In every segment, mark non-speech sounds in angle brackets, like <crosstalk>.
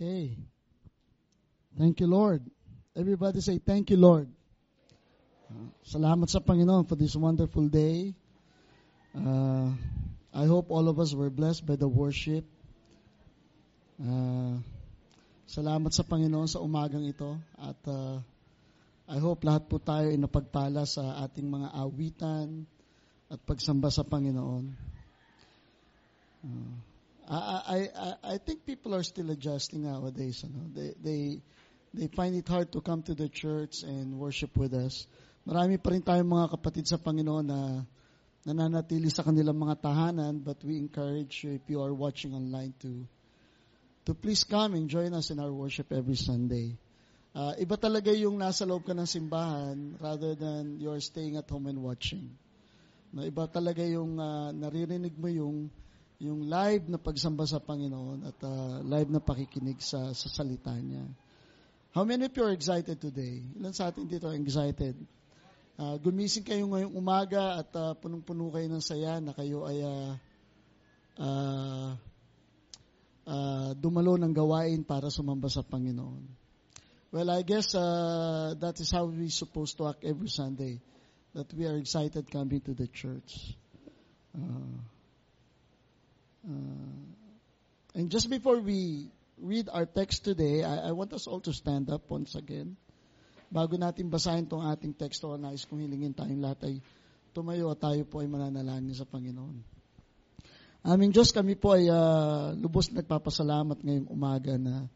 Okay. Thank you, Lord. Everybody say, Thank you, Lord. Uh, salamat sa Panginoon for this wonderful day. Uh, I hope all of us were blessed by the worship. Uh, salamat sa Panginoon sa umagang ito. At uh, I hope lahat po tayo ay napagpala sa ating mga awitan at pagsamba sa Panginoon. Uh, I, I, I think people are still adjusting nowadays. Ano? They, they, they find it hard to come to the church and worship with us. Marami pa rin tayong mga kapatid sa Panginoon na nananatili sa kanilang mga tahanan, but we encourage you if you are watching online to to please come and join us in our worship every Sunday. Uh, iba talaga yung nasa loob ka ng simbahan rather than you're staying at home and watching. No, iba talaga yung uh, naririnig mo yung yung live na pagsamba sa Panginoon at uh, live na pakikinig sa, sa salita niya. How many of you are excited today? Ilan sa atin dito are excited? Uh, gumising kayo ngayong umaga at uh, punong-puno kayo ng saya na kayo ay uh, uh, uh, dumalo ng gawain para sumamba sa Panginoon. Well, I guess uh, that is how we supposed to act every Sunday, that we are excited coming to the church. Uh, uh, and just before we read our text today, I, I want us all to stand up once again. Bago natin basahin tong ating teksto, nais kong hilingin tayong lahat ay tumayo at tayo po ay mananalangin sa Panginoon. Aming Diyos, kami po ay uh, lubos nagpapasalamat ngayong umaga na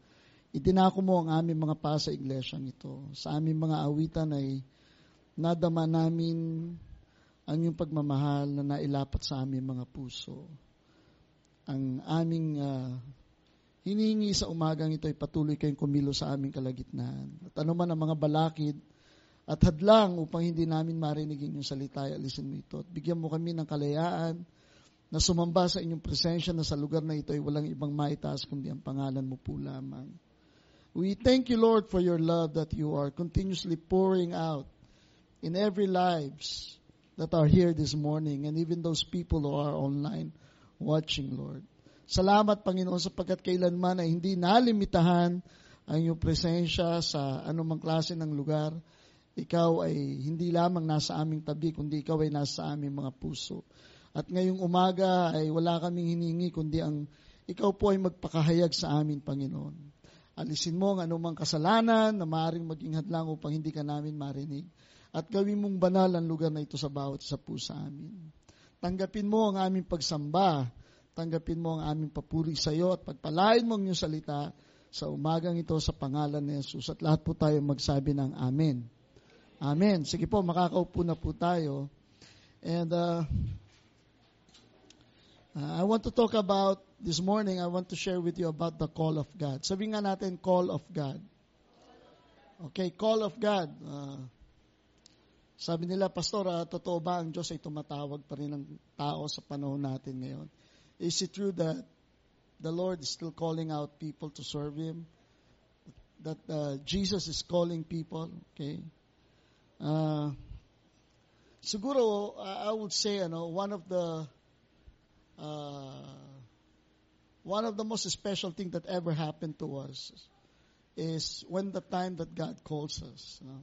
itinako mo ang aming mga pa sa iglesyang ito. Sa aming mga awitan ay nadama namin ang iyong pagmamahal na nailapat sa aming mga puso ang aming uh, hinihingi sa umagang ito ay patuloy kayong kumilo sa aming kalagitnaan. At ano man ang mga balakid at hadlang upang hindi namin marinig inyong salita, ay alisin mo ito. At bigyan mo kami ng kalayaan na sumamba sa inyong presensya na sa lugar na ito ay walang ibang maitaas kundi ang pangalan mo po lamang. We thank you, Lord, for your love that you are continuously pouring out in every lives that are here this morning and even those people who are online watching, Lord. Salamat, Panginoon, sapagkat kailanman ay hindi nalimitahan ang iyong presensya sa anumang klase ng lugar. Ikaw ay hindi lamang nasa aming tabi, kundi ikaw ay nasa aming mga puso. At ngayong umaga ay wala kaming hiningi, kundi ang ikaw po ay magpakahayag sa amin, Panginoon. Alisin mo ang anumang kasalanan na maaaring maging hadlang upang hindi ka namin marinig. At gawin mong banal ang lugar na ito sa bawat sa amin. Tanggapin mo ang aming pagsamba. Tanggapin mo ang aming papuri sa iyo at pagpalain mo ang iyong salita sa umagang ito sa pangalan ni Jesus. At lahat po tayo magsabi ng Amen. Amen. Sige po, makakaupo na po tayo. And uh, uh, I want to talk about, this morning, I want to share with you about the call of God. Sabi nga natin, call of God. Okay, call of God. Uh, sabi nila, Pastor, uh, totoo ba ang Diyos ay tumatawag pa rin ng tao sa panahon natin ngayon? Is it true that the Lord is still calling out people to serve Him? That uh, Jesus is calling people? Okay. Uh, siguro, uh, I would say, ano, one of the uh, one of the most special thing that ever happened to us is when the time that God calls us. You know?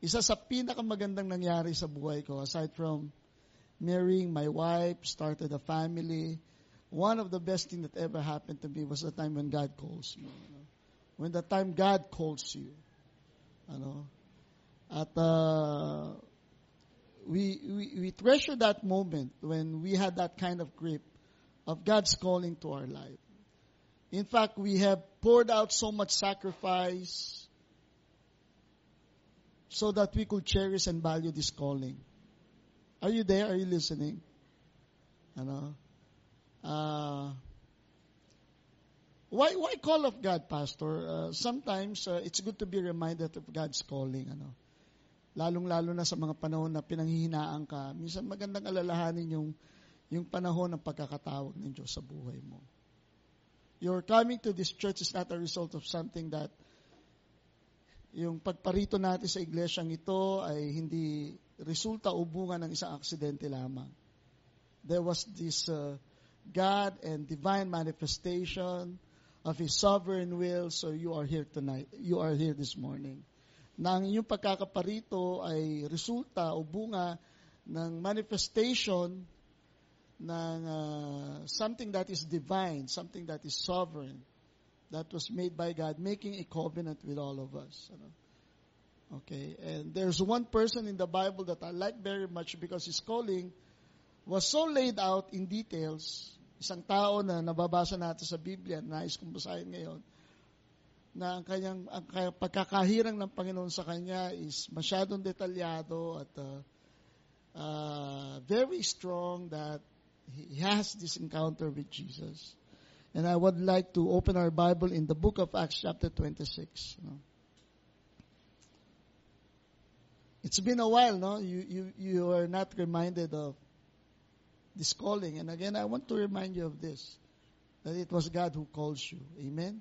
Isa sa pinakamagandang nangyari sa buhay ko, aside from marrying my wife, started a family, one of the best thing that ever happened to me was the time when God calls me. You know? When the time God calls you. Ano? At uh, we, we, we treasure that moment when we had that kind of grip of God's calling to our life. In fact, we have poured out so much sacrifice, so that we could cherish and value this calling. Are you there? Are you listening? Ano? Uh, why why call of God, Pastor? Uh, sometimes uh, it's good to be reminded of God's calling. Ano? Lalong-lalo na sa mga panahon na pinanghihinaan ka. Minsan magandang alalahanin yung yung panahon ng pagkakatawag ng Diyos sa buhay mo. Your coming to this church is not a result of something that yung pagparito natin sa iglesyang ito ay hindi resulta o bunga ng isang aksidente lamang. There was this uh, God and divine manifestation of His sovereign will, so you are here tonight. You are here this morning. Na ang inyong pagkakaparito ay resulta o bunga ng manifestation ng uh, something that is divine, something that is sovereign, that was made by God, making a covenant with all of us. Ano? Okay, and there's one person in the Bible that I like very much because his calling was so laid out in details. Isang tao na nababasa natin sa Biblia, nais kong basahin ngayon, na ang kanyang ang pagkakahirang ng Panginoon sa kanya is masyadong detalyado at uh, uh, very strong that he has this encounter with Jesus. And I would like to open our Bible in the book of Acts chapter 26. It's been a while, no? You, you, you are not reminded of this calling. And again, I want to remind you of this, that it was God who calls you. Amen?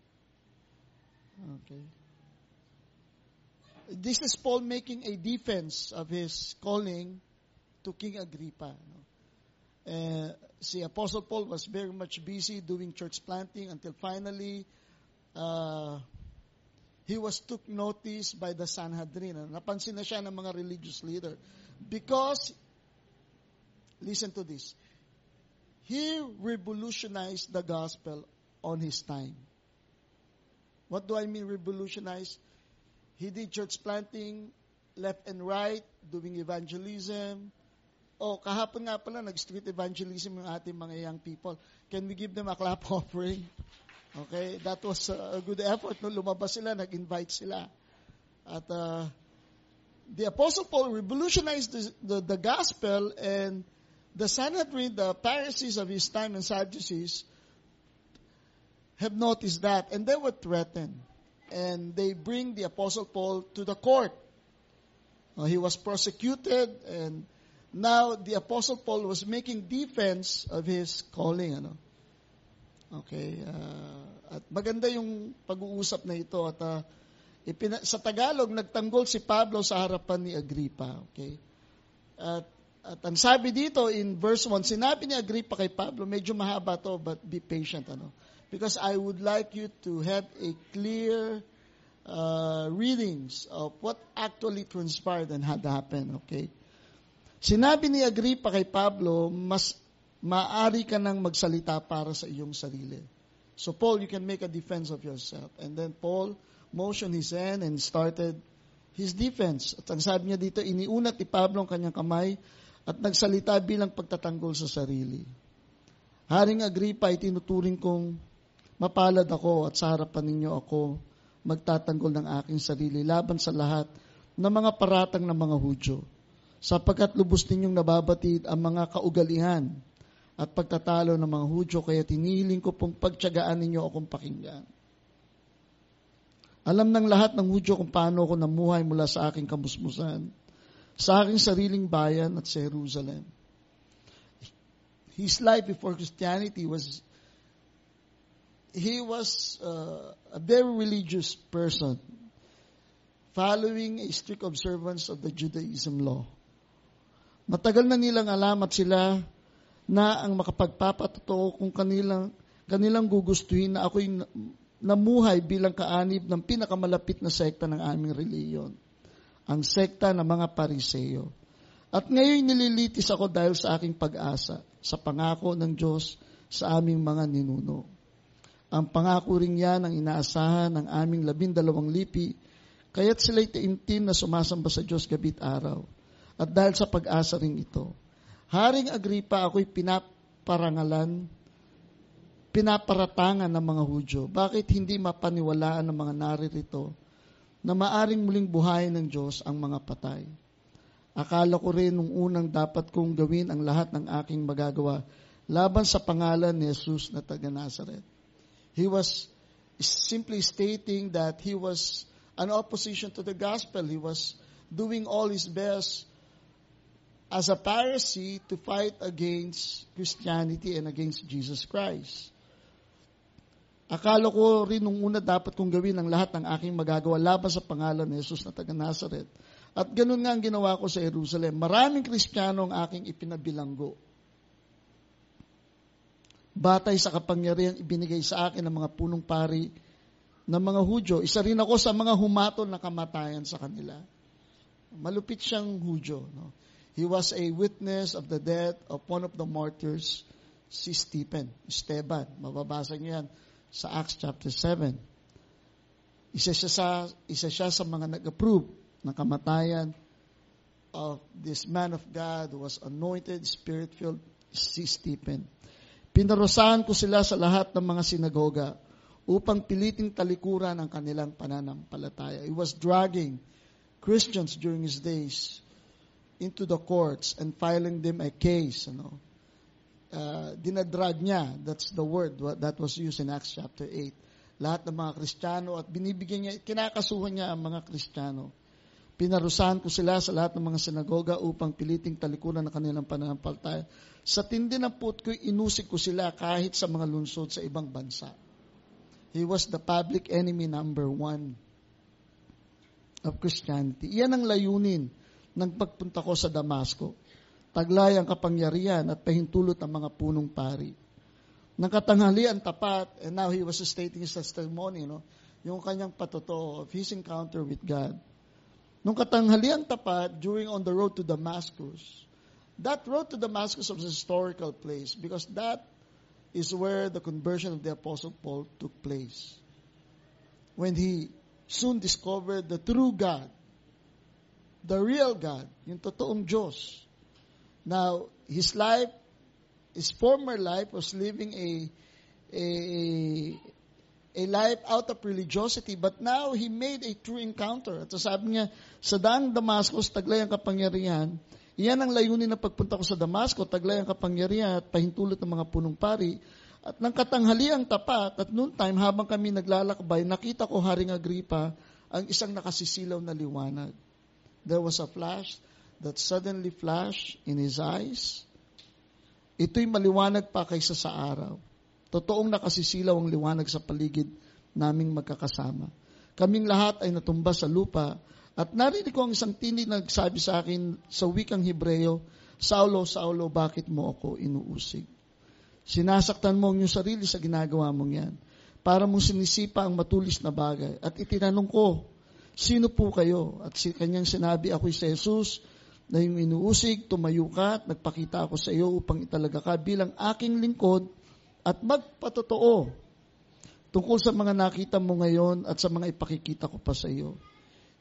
Okay. This is Paul making a defense of his calling to King Agrippa. No? Uh, see, Apostle Paul was very much busy doing church planting until finally uh, he was took notice by the Sanhedrin. Napansin na siya ng mga religious leader. Because, listen to this, he revolutionized the gospel on his time. What do I mean revolutionize? He did church planting left and right, doing evangelism, Oh, kahapon nga pala, nag-street evangelism yung ating mga young people. Can we give them a clap offering? Okay, that was a good effort. No? Lumabas sila, nag-invite sila. At uh, the Apostle Paul revolutionized the, the, the gospel and the Sanhedrin, the Pharisees of his time and Sadducees, have noticed that and they were threatened. And they bring the Apostle Paul to the court. Uh, he was prosecuted and Now, the Apostle Paul was making defense of his calling. Ano? Okay. Uh, at maganda yung pag-uusap na ito. At uh, ipina- sa Tagalog, nagtanggol si Pablo sa harapan ni Agripa. Okay. At, at ang sabi dito in verse 1, sinabi ni Agripa kay Pablo, medyo mahaba to, but be patient. Ano? Because I would like you to have a clear uh, readings of what actually transpired and had happened. Okay. Sinabi ni Agripa kay Pablo, mas maari ka nang magsalita para sa iyong sarili. So Paul, you can make a defense of yourself. And then Paul motioned his hand and started his defense. At ang sabi niya dito, iniunat ni Pablo ang kanyang kamay at nagsalita bilang pagtatanggol sa sarili. Haring Agripa, itinuturing kong mapalad ako at sa harapan ninyo ako magtatanggol ng aking sarili laban sa lahat ng mga paratang ng mga Hudyo sapagkat lubos ninyong nababatid ang mga kaugalian at pagtatalo ng mga Hudyo, kaya tinihiling ko pong pagtyagaan ninyo akong pakinggan. Alam ng lahat ng Hudyo kung paano ako namuhay mula sa aking kamusmusan, sa aking sariling bayan at sa Jerusalem. His life before Christianity was, he was uh, a very religious person, following a strict observance of the Judaism law. Matagal na nilang alam at sila na ang makapagpapatotoo kung kanilang, kanilang gugustuhin na ako'y namuhay bilang kaanib ng pinakamalapit na sekta ng aming reliyon, ang sekta ng mga pariseo. At ngayon nililitis ako dahil sa aking pag-asa, sa pangako ng Diyos sa aming mga ninuno. Ang pangako rin yan ang inaasahan ng aming labindalawang lipi, kaya't sila'y taimtim na sumasamba sa Diyos gabit araw at dahil sa pag-asa rin ito, Haring Agripa, ako'y pinaparangalan, pinaparatangan ng mga Hudyo. Bakit hindi mapaniwalaan ng mga naririto na maaring muling buhayin ng Diyos ang mga patay? Akala ko rin nung unang dapat kong gawin ang lahat ng aking magagawa laban sa pangalan ni Jesus na taga Nazareth. He was simply stating that he was an opposition to the gospel. He was doing all his best as a Pharisee to fight against Christianity and against Jesus Christ. Akala ko rin nung una dapat kong gawin ang lahat ng aking magagawa laban sa pangalan ni Jesus na taga Nazareth. At ganun nga ang ginawa ko sa Jerusalem. Maraming Kristiyano ang aking ipinabilanggo. batay sa kapangyarihan ibinigay sa akin ng mga punong pari ng mga Hudyo. Isa rin ako sa mga humatol na kamatayan sa kanila. Malupit siyang Hudyo. No? He was a witness of the death of one of the martyrs, si Stephen, Esteban. Mababasa niyo yan sa Acts chapter 7. Isa siya sa, isa siya sa mga nag-approve ng kamatayan of this man of God who was anointed, spirit-filled, si Stephen. Pinarusahan ko sila sa lahat ng mga sinagoga upang piliting talikuran ang kanilang pananampalataya. He was dragging Christians during his days into the courts and filing them a case. Ano? Uh, dinadrag niya, that's the word that was used in Acts chapter 8. Lahat ng mga Kristiyano at binibigyan niya, kinakasuhan niya ang mga Kristiyano. Pinarusahan ko sila sa lahat ng mga sinagoga upang piliting talikuran ng kanilang pananampalataya sa tindi ng put ko, inusik ko sila kahit sa mga lungsod sa ibang bansa. He was the public enemy number one of Christianity. Iyan ang layunin ng pagpunta ko sa Damasco. Taglay ang kapangyarihan at pahintulot ng mga punong pari. Nang katanghalian tapat, and now he was stating his testimony, no? yung kanyang patotoo of his encounter with God. Nung katanghalian tapat, during on the road to Damascus, That road to Damascus was a historical place because that is where the conversion of the Apostle Paul took place. When he soon discovered the true God, the real God, yung totoong Diyos. Now, his life, his former life was living a, a, a life out of religiosity, but now he made a true encounter. At sabi niya, sa daang Damascus, taglay ang kapangyarihan, Iyan ang layunin ng pagpunta ko sa Damasco, taglay ang kapangyarihan at pahintulot ng mga punong pari. At nang katanghaliang tapat, at noon time, habang kami naglalakbay, nakita ko Haring Agripa ang isang nakasisilaw na liwanag. There was a flash that suddenly flashed in his eyes. Ito'y maliwanag pa kaysa sa araw. Totoong nakasisilaw ang liwanag sa paligid naming magkakasama. Kaming lahat ay natumba sa lupa at narinig ko ang isang tinig na nagsabi sa akin sa wikang Hebreo, Saulo, Saulo, bakit mo ako inuusig? Sinasaktan mo ang iyong sarili sa ginagawa mong yan. Para mong sinisipa ang matulis na bagay. At itinanong ko, sino po kayo? At si kanyang sinabi, ako'y si Jesus, na yung inuusig, tumayo ka at nagpakita ako sa iyo upang italaga ka bilang aking lingkod at magpatotoo tungkol sa mga nakita mo ngayon at sa mga ipakikita ko pa sa iyo.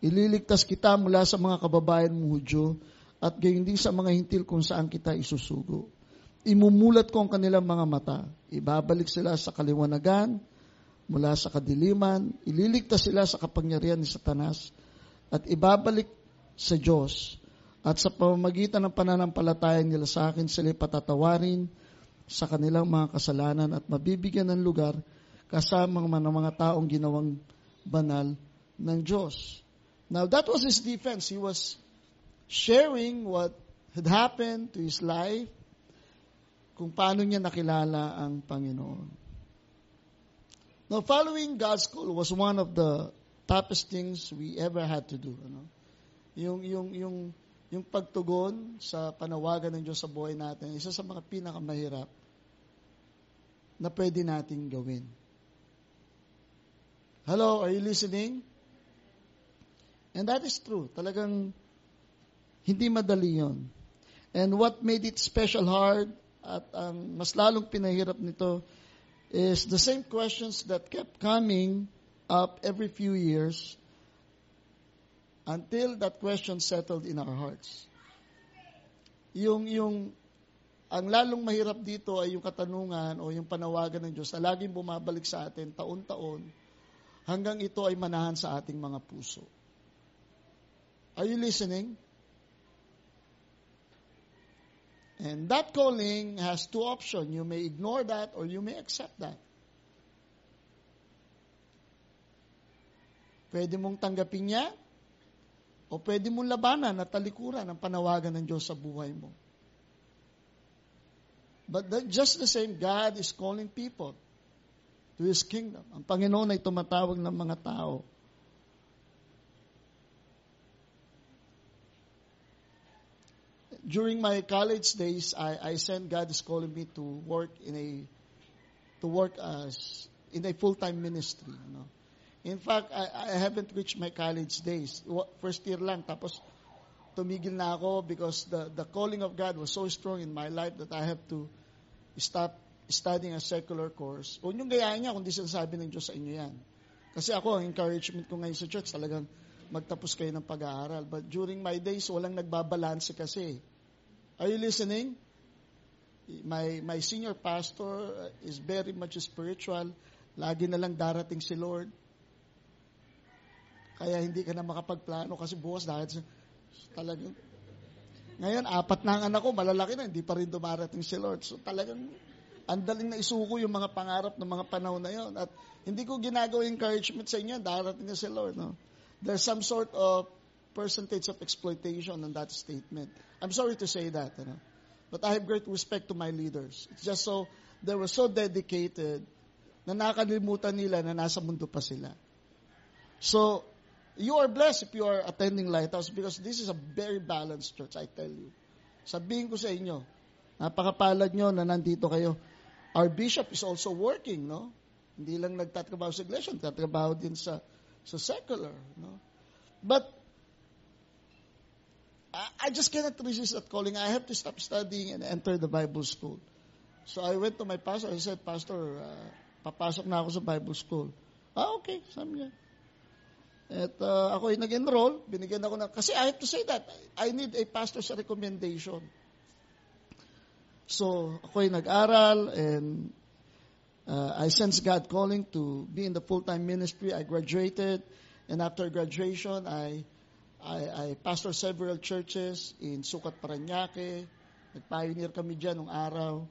Ililigtas kita mula sa mga kababayan mo Hudyo at gayon din sa mga hintil kung saan kita isusugo. Imumulat ko ang kanilang mga mata. Ibabalik sila sa kaliwanagan, mula sa kadiliman, ililigtas sila sa kapangyarihan ni Satanas, at ibabalik sa Diyos. At sa pamamagitan ng pananampalataya nila sa akin, sila patatawarin sa kanilang mga kasalanan at mabibigyan ng lugar kasama ng mga taong ginawang banal ng Diyos. Now, that was his defense. He was sharing what had happened to his life, kung paano niya nakilala ang Panginoon. Now, following God's call was one of the toughest things we ever had to do. Ano? Yung, yung, yung, yung pagtugon sa panawagan ng Diyos sa buhay natin, isa sa mga pinakamahirap na pwede nating gawin. Hello, are you listening? And that is true. Talagang hindi madali yon. And what made it special hard at ang mas lalong pinahirap nito is the same questions that kept coming up every few years until that question settled in our hearts. Yung, yung, ang lalong mahirap dito ay yung katanungan o yung panawagan ng Diyos na laging bumabalik sa atin taon-taon hanggang ito ay manahan sa ating mga puso. Are you listening? And that calling has two options. You may ignore that or you may accept that. Pwede mong tanggapin niya o pwede mong labanan at talikuran ang panawagan ng Diyos sa buhay mo. But that, just the same, God is calling people to His kingdom. Ang Panginoon ay tumatawag ng mga tao during my college days, I, I sent God is calling me to work in a to work as in a full-time ministry. You know. In fact, I, I haven't reached my college days. First year lang, tapos tumigil na ako because the, the calling of God was so strong in my life that I have to stop studying a secular course. Huwag niyong gayahin niya kung di sinasabi ng Diyos sa inyo yan. Kasi ako, ang encouragement ko ngayon sa church, talagang magtapos kayo ng pag-aaral. But during my days, walang nagbabalanse kasi. Are you listening? My, my senior pastor is very much spiritual. Lagi na lang darating si Lord. Kaya hindi ka na makapagplano kasi bukas dahil talagang ngayon, apat na ang anak ko, malalaki na, hindi pa rin dumarating si Lord. So talagang ang na isuko yung mga pangarap ng mga panahon na yon. At hindi ko ginagawa encouragement sa inyo, darating na si Lord. No? There's some sort of percentage of exploitation on that statement. I'm sorry to say that. You know? But I have great respect to my leaders. It's just so, they were so dedicated na nakalimutan nila na nasa mundo pa sila. So, you are blessed if you are attending Lighthouse because this is a very balanced church, I tell you. Sabihin ko sa inyo, napakapalad nyo na nandito kayo. Our bishop is also working, no? Hindi lang nagtatrabaho sa iglesia, nagtatrabaho din sa sa secular, no? But I, just cannot resist that calling. I have to stop studying and enter the Bible school. So I went to my pastor. I said, Pastor, uh, papasok na ako sa Bible school. Ah, okay. Sabi niya. At uh, ako ay nag-enroll. Binigyan ako na, kasi I have to say that, I need a pastor's recommendation. So, ako ay nag-aral and uh, I sense God calling to be in the full-time ministry. I graduated and after graduation, I, I, I pastor several churches in Sukat, Paranaque. Nag-pioneer kami dyan nung araw.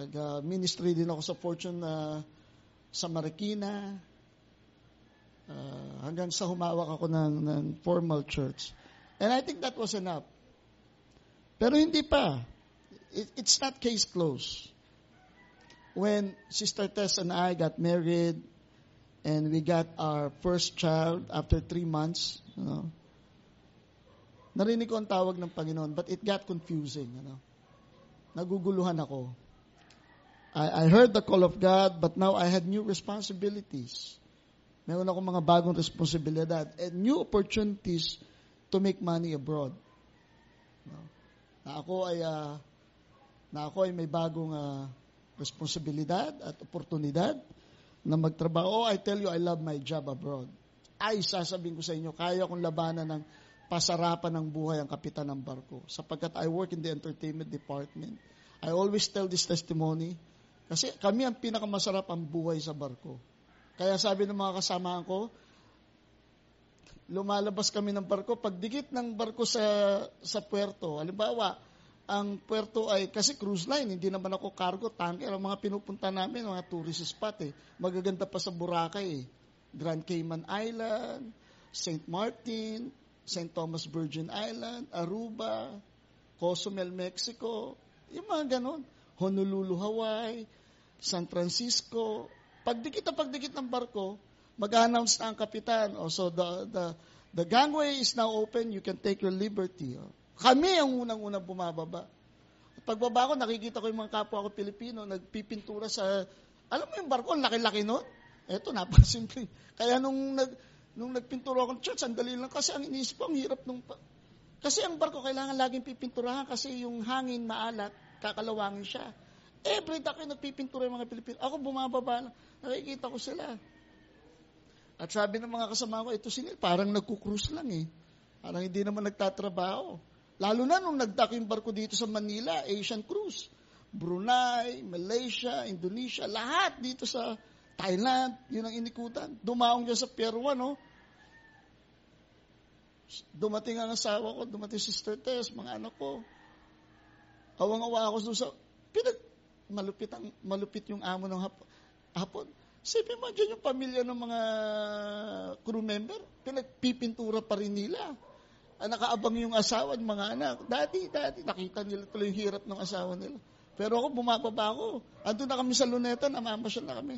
Nag-ministry uh, din ako sa Fortune uh, sa Marikina. Uh, hanggang sa humawak ako ng, ng formal church. And I think that was enough. Pero hindi pa it, it's not case closed. When Sister Tess and I got married and we got our first child after three months, you know, narinig ko ang tawag ng Panginoon, but it got confusing, you know. Naguguluhan ako. I, I heard the call of God, but now I had new responsibilities. Meron ako mga bagong responsibilidad and new opportunities to make money abroad. No? Na ako ay uh, na ako ay may bagong uh, responsibilidad at oportunidad na magtrabaho. Oh, I tell you, I love my job abroad. Ay, sasabihin ko sa inyo, kaya kong labanan ng pasarapan ng buhay ang kapitan ng barko. Sapagkat I work in the entertainment department. I always tell this testimony kasi kami ang pinakamasarap ang buhay sa barko. Kaya sabi ng mga kasamahan ko, lumalabas kami ng barko, pag dikit ng barko sa, sa puerto, halimbawa, ang puerto ay, kasi cruise line, hindi naman ako cargo, tanker. Ang mga pinupunta namin, mga tourist spot eh. Magaganda pa sa Boracay eh. Grand Cayman Island, St. Martin, St. Thomas Virgin Island, Aruba, Cozumel, Mexico, yung mga ganon. Honolulu, Hawaii, San Francisco. Pagdikit na pagdikit ng barko, mag-announce na ang kapitan. Oh, so the, the, the gangway is now open, you can take your liberty. Oh. Kami ang unang-unang bumababa. At pagbaba ko, nakikita ko yung mga kapwa ko Pilipino, nagpipintura sa, alam mo yung barko, laki-laki nun? Eto, napasimple. Kaya nung, nag, nung nagpintura ako ng church, sandali lang kasi ang iniisip ko, ang hirap nung, kasi ang barko kailangan laging pipinturahan kasi yung hangin maalat, kakalawangin siya. Every day ako nagpipintura yung mga Pilipino. Ako bumababa, nakikita ko sila. At sabi ng mga kasama ko, ito sinil, parang nagkukrus lang eh. Parang hindi naman nagtatrabaho. Lalo na nung nagdak yung barko dito sa Manila, Asian Cruise. Brunei, Malaysia, Indonesia, lahat dito sa Thailand, yun ang inikutan. Dumaong dyan sa Pier 1, no? Dumating ang asawa ko, dumating si Sister Tess, mga anak ko. Awang-awa ako sa, pinag, malupit, ang, malupit yung amo ng hapon. hapon. Sabi mo dyan yung pamilya ng mga crew member, pinagpipintura pa rin nila nakaabang yung asawa ng mga anak. Dati, dati, nakita nila tuloy yung hirap ng asawa nila. Pero ako, bumababa ako. Andun na kami sa luneta, namamasyal na kami.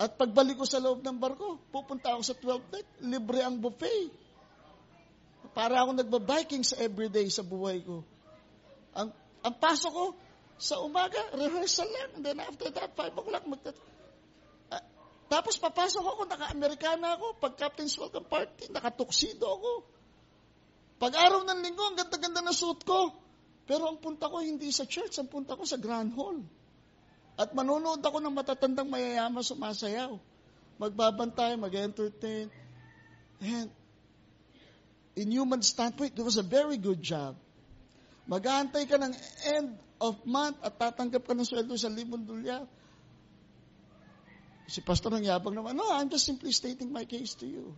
At pagbalik ko sa loob ng barko, pupunta ako sa 12 deck, libre ang buffet. Para ako nagbabiking sa everyday sa buhay ko. Ang, ang pasok ko, sa umaga, rehearsal lang. And then after that, 5 o'clock, magtat... Tapos papasok ako, naka-Amerikana ako. Pag Captain's Welcome Party, naka-tuxedo ako. Pag araw ng linggo, ang ganda-ganda na suit ko. Pero ang punta ko hindi sa church, ang punta ko sa Grand Hall. At manonood ako ng matatandang mayayaman sumasayaw. Magbabantay, mag-entertain. And in human standpoint, it was a very good job. Mag-aantay ka ng end of month at tatanggap ka ng sweldo sa libon dolyar. Si pastor ang yabang naman, no, I'm just simply stating my case to you.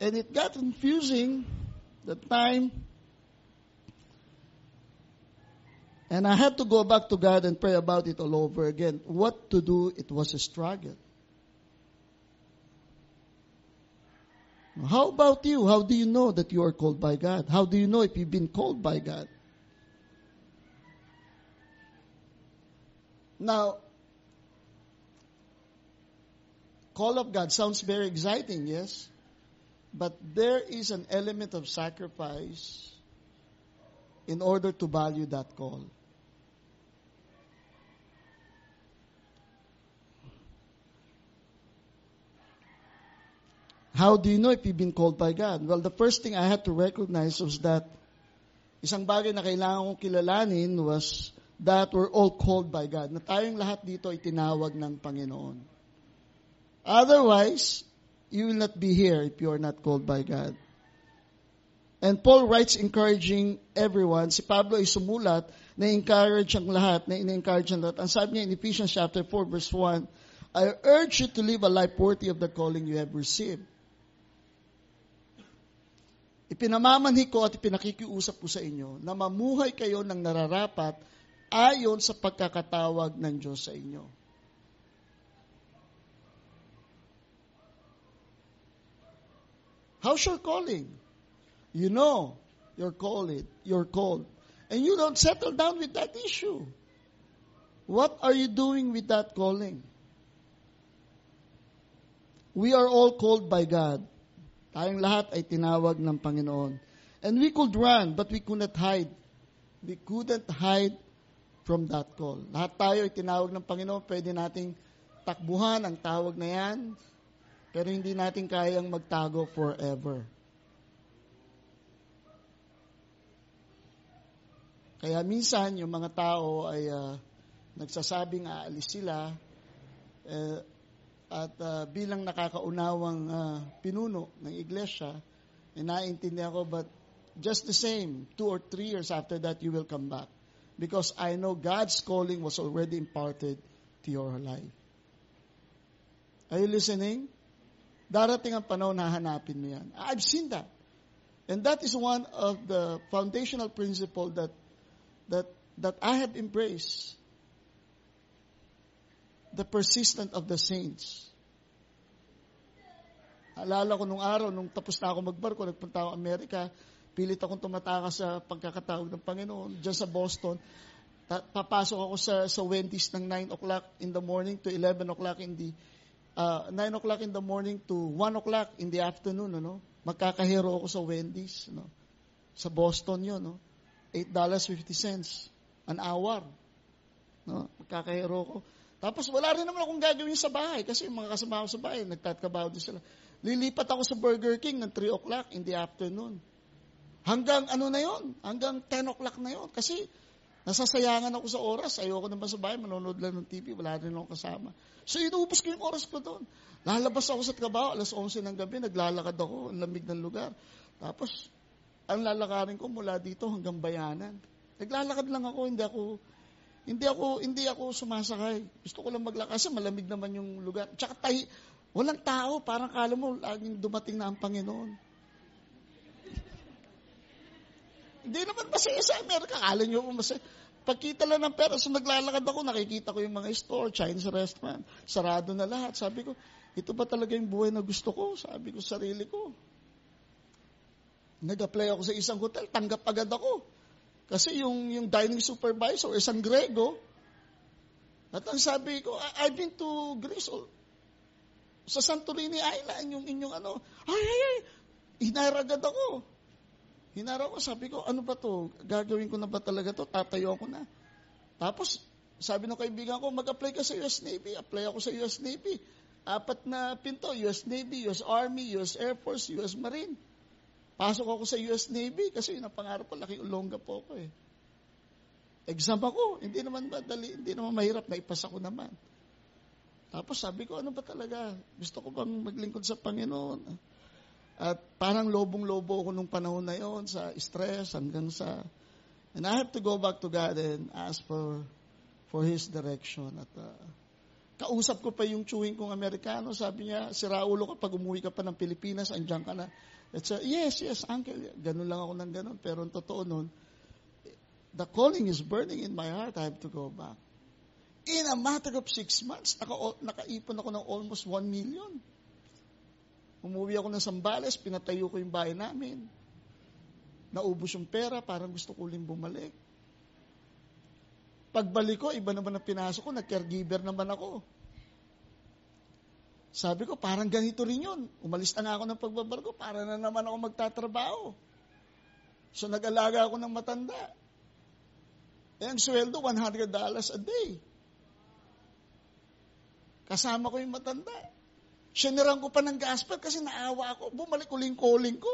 And it got confusing the time. And I had to go back to God and pray about it all over again. What to do, it was a struggle. How about you? How do you know that you are called by God? How do you know if you've been called by God? Now, call of God sounds very exciting, yes? But there is an element of sacrifice in order to value that call. How do you know if you've been called by God? Well, the first thing I had to recognize was that isang bagay na kailangan kong kilalanin was that we're all called by God. Na tayong lahat dito ay tinawag ng Panginoon. Otherwise, you will not be here if you are not called by God. And Paul writes encouraging everyone. Si Pablo ay sumulat na encourage ang lahat, na in-encourage ang lahat. Ang sabi niya in Ephesians chapter 4 verse 1, I urge you to live a life worthy of the calling you have received. Ipinamamanhi ko at ipinakikiusap ko sa inyo na mamuhay kayo ng nararapat ayon sa pagkakatawag ng Diyos sa inyo. How's your calling? You know you're called. You're called. And you don't settle down with that issue. What are you doing with that calling? We are all called by God. Tayong lahat ay tinawag ng Panginoon. And we could run, but we could not hide. We couldn't hide from that call. Lahat tayo ay tinawag ng Panginoon. Pwede nating takbuhan ang tawag na yan, pero hindi natin kayang magtago forever. Kaya minsan, yung mga tao ay uh, nagsasabing aalis sila, uh, at uh, bilang nakakaunawang uh, pinuno ng iglesia, eh, ko, but just the same, two or three years after that, you will come back. Because I know God's calling was already imparted to your life. Are you listening? Darating ang panahon na hanapin mo yan. I've seen that. And that is one of the foundational principle that that that I have embraced the persistence of the saints. Alala ko nung araw, nung tapos na ako magbarko, nagpunta ako Amerika, pilit akong tumatakas sa pagkakatawag ng Panginoon, dyan sa Boston. Ta- papasok ako sa, sa Wendy's ng 9 o'clock in the morning to 11 o'clock in the, uh, 9 o'clock in the morning to 1 o'clock in the afternoon, ano? Magkakahero ako sa Wendy's, no? Sa Boston yun, no? $8.50 an hour. No? Magkakahero ko. Tapos wala rin naman akong gagawin sa bahay kasi yung mga kasama ko sa bahay, nagtatkabaho din sila. Lilipat ako sa Burger King ng 3 o'clock in the afternoon. Hanggang ano na yon? Hanggang 10 o'clock na yon. Kasi nasasayangan ako sa oras. Ayoko naman sa bahay, manonood lang ng TV, wala rin akong kasama. So inuubos ko yung oras ko doon. Lalabas ako sa trabaho, alas 11 ng gabi, naglalakad ako, ang lamig ng lugar. Tapos, ang lalakarin ko mula dito hanggang bayanan. Naglalakad lang ako, hindi ako hindi ako hindi ako sumasakay. Gusto ko lang maglakad kasi malamig naman yung lugar. Tsaka tahi, walang tao, parang kala mo laging dumating na ang Panginoon. Hindi naman masaya sa Amerika. Kala nyo mo masaya. Pagkita lang ng pera, so naglalakad ako, nakikita ko yung mga store, Chinese restaurant, sarado na lahat. Sabi ko, ito ba talaga yung buhay na gusto ko? Sabi ko sa sarili ko. Nag-apply ako sa isang hotel, tanggap agad ako. Kasi yung, yung dining supervisor, isang Grego, at ang sabi ko, I've been to Greece, oh, sa Santorini Island, yung inyong ano, ay, ay, ay, hinaragad ako. Hinaraw ko, sabi ko, ano ba to? Gagawin ko na ba talaga to? Tatayo ako na. Tapos, sabi ng kaibigan ko, mag-apply ka sa US Navy. Apply ako sa US Navy. Apat na pinto, US Navy, US Army, US Air Force, US Marine. Pasok ako sa US Navy kasi yun ang pangarap ko, laki ulongga po ako eh. Exam ako, hindi naman madali, hindi naman mahirap, naipasa ko naman. Tapos sabi ko, ano ba talaga? Gusto ko bang maglingkod sa Panginoon? At parang lobong-lobo ako nung panahon na yon sa stress hanggang sa... And I have to go back to God and ask for for His direction. At uh, kausap ko pa yung chewing kong Amerikano. Sabi niya, si Raulo ka, pag umuwi ka pa ng Pilipinas, andyan ka na. It's a, yes, yes, uncle. Ganun lang ako ng ganun. Pero ang totoo nun, the calling is burning in my heart. I have to go back. In a matter of six months, naka, nakaipon ako ng almost one million. Umuwi ako ng Sambales, pinatayo ko yung bahay namin. Naubos yung pera, parang gusto ko uling bumalik. Pagbalik ko, iba naman ang pinasok ko, nag-caregiver naman ako. Sabi ko, parang ganito rin yun. Umalis na ako ng pagbabarko, para na naman ako magtatrabaho. So nag-alaga ako ng matanda. Eh, ang sweldo, $100 a day. Kasama ko yung matanda. Sinirang ko pa ng gaspal kasi naawa ako. Bumalik uling-kuling ko.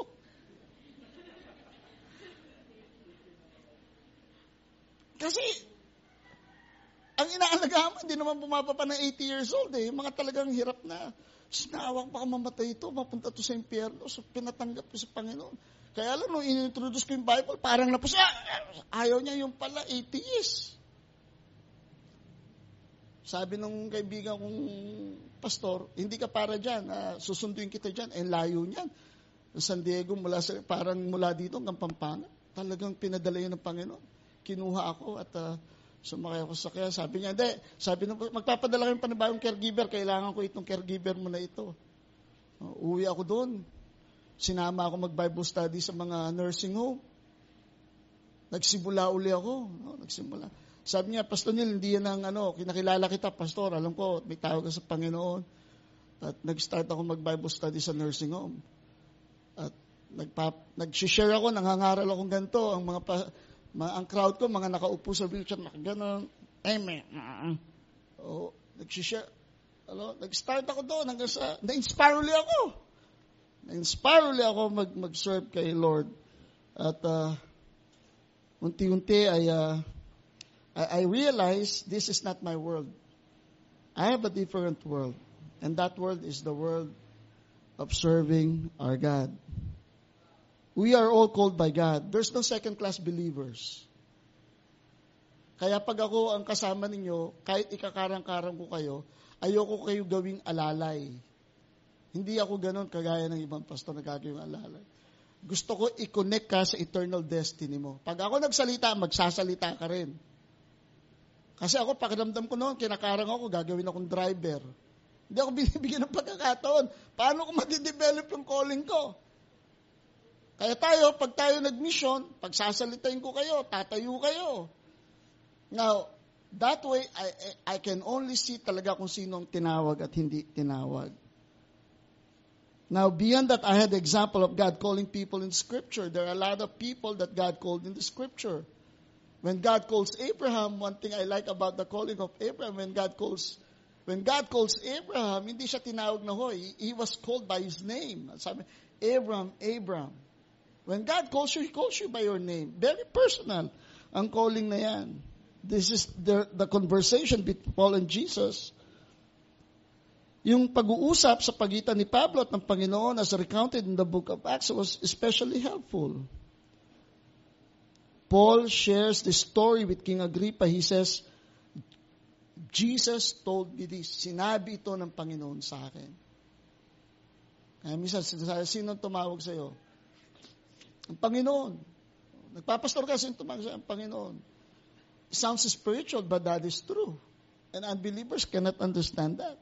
Kasi, ang inaalagaan mo, hindi naman bumaba pa ng 80 years old eh. Mga talagang hirap na, sinawak baka mamatay ito, mapunta to sa impyerno. So, pinatanggap ko sa Panginoon. Kaya lang, nung inintroduce ko yung Bible, parang napos, ah, ayaw niya yung pala, atheist. Sabi nung kaibigan kong pastor, hindi ka para dyan, uh, susunduin kita dyan, eh layo niyan. San Diego, mula sa, parang mula dito hanggang Pampanga. Talagang pinadala yun ng Panginoon. Kinuha ako at uh, sumakay ako sa kaya. Sabi niya, hindi, sabi nung, magpapadala kayong panibagong caregiver, kailangan ko itong caregiver mo na ito. Uh, uwi ako doon. Sinama ako mag-Bible study sa mga nursing home. Nagsimula uli ako. No? Nagsimula. Sabi niya, Pastor Neil, hindi yan ang ano, kinakilala kita, Pastor. Alam ko, may tawag sa Panginoon. At nag-start ako mag-Bible study sa nursing home. At nagpa, nag-share ako, nangangaral akong ganito. Ang mga, pa, mga ang crowd ko, mga nakaupo sa wheelchair, nakaganon. Amen. O, nag-share. Ano, nag-start ako doon hanggang sa, na-inspire ulit ako. Na-inspire ulit ako mag, mag-serve kay Lord. At uh, unti-unti ay uh, I, I realize this is not my world. I have a different world. And that world is the world of serving our God. We are all called by God. There's no second-class believers. Kaya pag ako ang kasama ninyo, kahit ikakarang-karang ko kayo, ayoko kayo gawing alalay. Hindi ako ganon kagaya ng ibang pastor na gagawing alalay. Gusto ko i-connect ka sa eternal destiny mo. Pag ako nagsalita, magsasalita ka rin. Kasi ako, pakiramdam ko noon, kinakarang ako, gagawin akong driver. Hindi ako <laughs> binibigyan ng pagkakataon. Paano ko madidevelop yung calling ko? Kaya tayo, pag tayo nag-mission, pagsasalitain ko kayo, tatayo kayo. Now, that way, I, I can only see talaga kung sino ang tinawag at hindi tinawag. Now, beyond that, I had the example of God calling people in Scripture. There are a lot of people that God called in the Scripture. When God calls Abraham, one thing I like about the calling of Abraham, when God calls when God calls Abraham, hindi siya tinawag na hoy. He was called by his name. Sabi, Abraham, Abraham. When God calls you, He calls you by your name. Very personal ang calling na yan. This is the, the conversation between Paul and Jesus. Yung pag-uusap sa pagitan ni Pablo at ng Panginoon as recounted in the book of Acts was especially helpful. Paul shares the story with King Agrippa. He says, Jesus told me this. Sinabi ito ng Panginoon sa akin. Kaya minsan, sino tumawag sa iyo? Ang Panginoon. Nagpapastor kasi yung tumawag sa ang Panginoon. It sounds spiritual, but that is true. And unbelievers cannot understand that.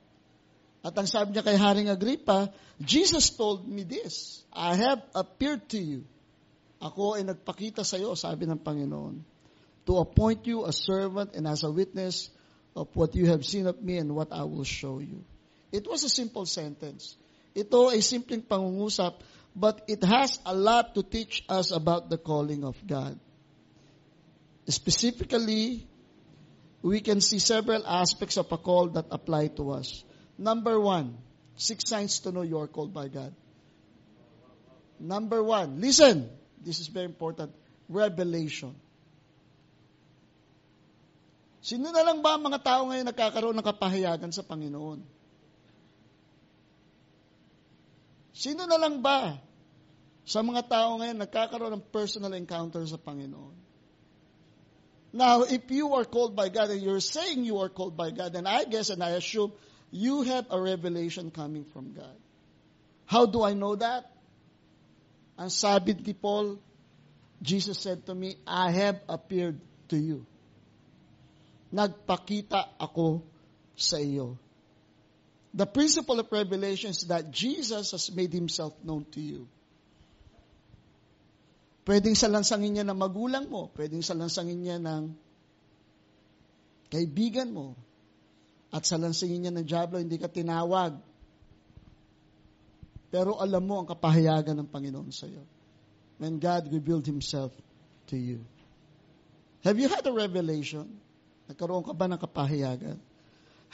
At ang sabi niya kay Haring Agrippa, Jesus told me this. I have appeared to you ako ay nagpakita sa iyo, sabi ng Panginoon, to appoint you a servant and as a witness of what you have seen of me and what I will show you. It was a simple sentence. Ito ay simpleng pangungusap, but it has a lot to teach us about the calling of God. Specifically, we can see several aspects of a call that apply to us. Number one, six signs to know you are called by God. Number one, listen, this is very important, revelation. Sino na lang ba ang mga tao ngayon nagkakaroon ng kapahayagan sa Panginoon? Sino na lang ba sa mga tao ngayon nagkakaroon ng personal encounter sa Panginoon? Now, if you are called by God and you're saying you are called by God, then I guess and I assume you have a revelation coming from God. How do I know that? Ang sabi ni Paul, Jesus said to me, I have appeared to you. Nagpakita ako sa iyo. The principle of revelation is that Jesus has made himself known to you. Pwedeng salansangin niya ng magulang mo, pwedeng salansangin niya ng kaibigan mo, at salansangin niya ng Diablo, hindi ka tinawag. Pero alam mo ang kapahayagan ng Panginoon sa iyo. When God revealed Himself to you. Have you had a revelation? Nagkaroon ka ba ng kapahayagan?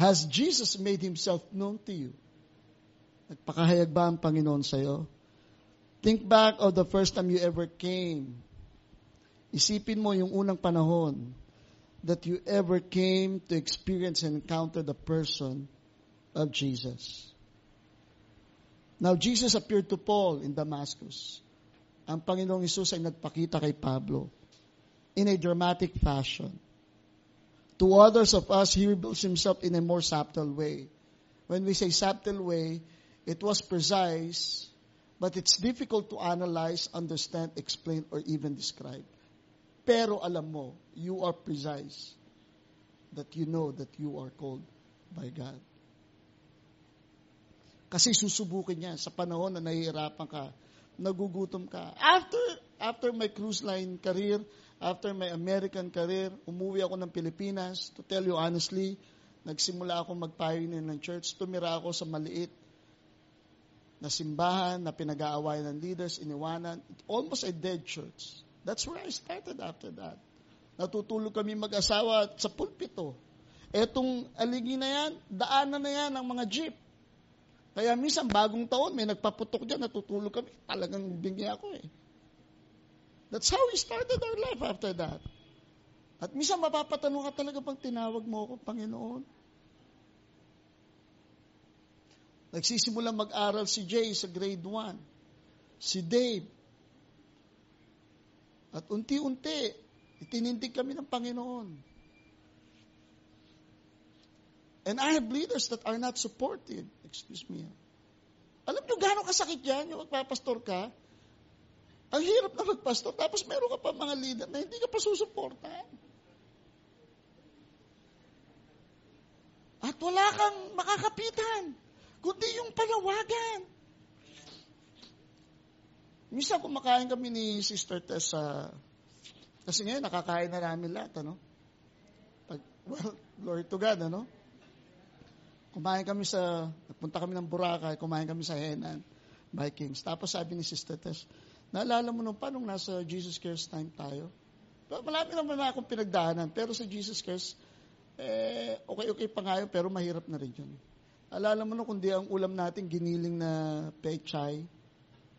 Has Jesus made Himself known to you? Nagpakahayag ba ang Panginoon sa iyo? Think back of the first time you ever came. Isipin mo yung unang panahon that you ever came to experience and encounter the person of Jesus. Now, Jesus appeared to Paul in Damascus. Ang Panginoong Isus ay nagpakita kay Pablo in a dramatic fashion. To others of us, he reveals himself in a more subtle way. When we say subtle way, it was precise, but it's difficult to analyze, understand, explain, or even describe. Pero alam mo, you are precise that you know that you are called by God. Kasi susubukin niya sa panahon na nahihirapan ka, nagugutom ka. After, after my cruise line career, After my American career, umuwi ako ng Pilipinas. To tell you honestly, nagsimula ako magpioneer ng church. Tumira ako sa maliit na simbahan na pinag-aawayan ng leaders, iniwanan. Almost a dead church. That's where I started after that. Natutulog kami mag-asawa sa pulpito. Etong aligi na yan, daanan na yan ng mga jeep. Kaya minsan bagong taon, may nagpaputok dyan, natutulog kami. Talagang bingi ako eh. That's how we started our life after that. At minsan mapapatanong ka talaga pag tinawag mo ako, Panginoon. Nagsisimula mag-aral si Jay sa grade 1. Si Dave. At unti-unti, itinindig kami ng Panginoon. And I have leaders that are not supportive. Excuse me. Alam nyo gano'ng kasakit yan, yung magpapastor ka, ang hirap na magpastor, tapos meron ka pa mga leader na hindi ka pa susuportahan. At wala kang makakapitan, kundi yung panawagan. Minsan kumakain kami ni Sister Tessa, kasi ngayon nakakain na namin lahat, ano? Pag, well, glory to God, ano? Kumain kami sa, nagpunta kami ng Boracay, kumain kami sa Henan, Vikings. Tapos sabi ni Sister Tess, Naalala mo nung paano nasa Jesus Cares time tayo? Malami naman na akong pinagdaanan, pero sa Jesus Cares, eh, okay-okay pa nga yun, pero mahirap na rin yun. Alala mo nung kundi ang ulam natin, giniling na pechay,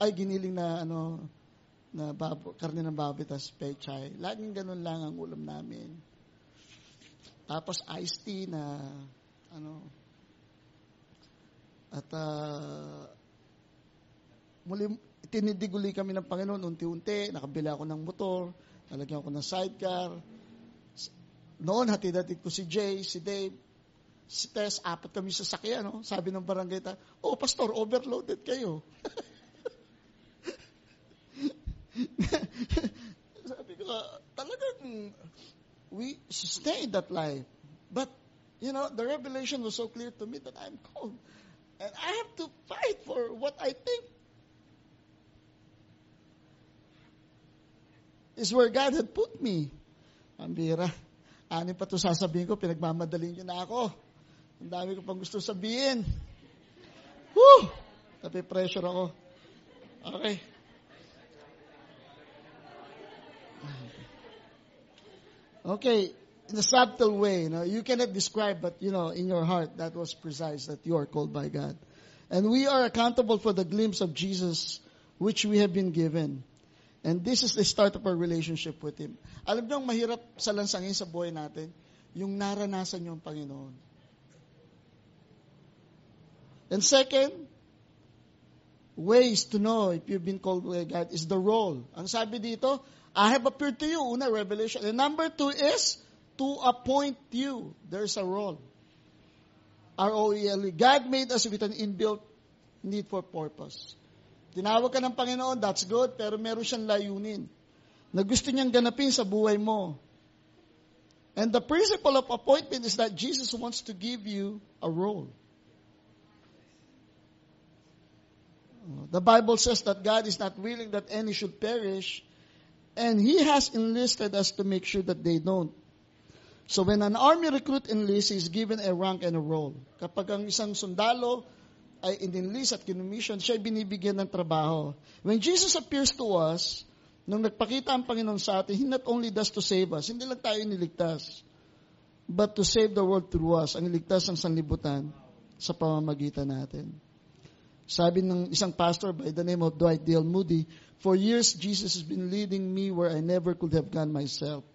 ay giniling na ano, na babo, karne ng baboy, tas pechay. Laging ganun lang ang ulam namin. Tapos iced tea na, ano, at uh, muli, tinidiguli kami ng Panginoon unti-unti, nakabila ako ng motor, nalagyan ako ng sidecar. Noon, hatid-hatid ko si Jay, si Dave, si Tess, apat kami sa sakyan. No? Sabi ng barangay ta, oh, pastor, overloaded kayo. <laughs> Sabi ko, talagang, we sustained that life. But, you know, the revelation was so clear to me that I'm called. And I have to fight for what I think is where God had put me. Ang bira. Ani pa to sasabihin ko, pinagmamadaling nyo na ako. Ang dami ko pang gusto sabihin. Woo! Tapi pressure ako. Okay. Okay, in a subtle way, you know, you cannot describe, but you know, in your heart, that was precise that you are called by God. And we are accountable for the glimpse of Jesus which we have been given. And this is the start of our relationship with Him. Alam ang mahirap sa lansangin sa buhay natin, yung naranasan ang Panginoon. And second, ways to know if you've been called by God is the role. Ang sabi dito, I have appeared to you, una, revelation. And number two is, to appoint you. There's a role. R-O-E-L-E. God made us with an inbuilt need for purpose. Tinawag ka ng Panginoon, that's good, pero meron siyang layunin na gusto niyang ganapin sa buhay mo. And the principle of appointment is that Jesus wants to give you a role. The Bible says that God is not willing that any should perish, and He has enlisted us to make sure that they don't. So when an army recruit enlists, he's given a rank and a role. Kapag ang isang sundalo ay inenlist at kinumission, siya ay binibigyan ng trabaho. When Jesus appears to us, nung nagpakita ang Panginoon sa atin, He not only does to save us, hindi lang tayo niligtas, but to save the world through us, ang iligtas ng sanlibutan sa pamamagitan natin. Sabi ng isang pastor by the name of Dwight Dale Moody, For years, Jesus has been leading me where I never could have gone myself.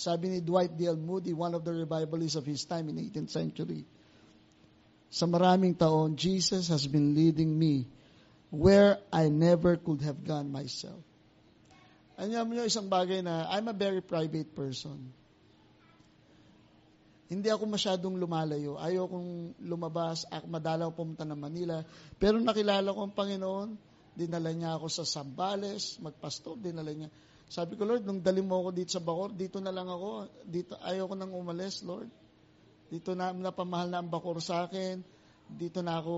Sabi ni Dwight Dale Moody, one of the revivalists of his time in 18th century. Sa maraming taon, Jesus has been leading me where I never could have gone myself. Alam niyo isang bagay na I'm a very private person. Hindi ako masyadong lumalayo. Ayaw kong lumabas, madalaw pumunta ng Manila. Pero nakilala ko ang Panginoon, dinala niya ako sa Sambales, magpastor, dinala niya. Sabi ko, Lord, nung dali mo ako dito sa Bacor, dito na lang ako. Dito, ayaw ko nang umalis, Lord. Dito na napamahal na ang Bacor sa akin. Dito na ako,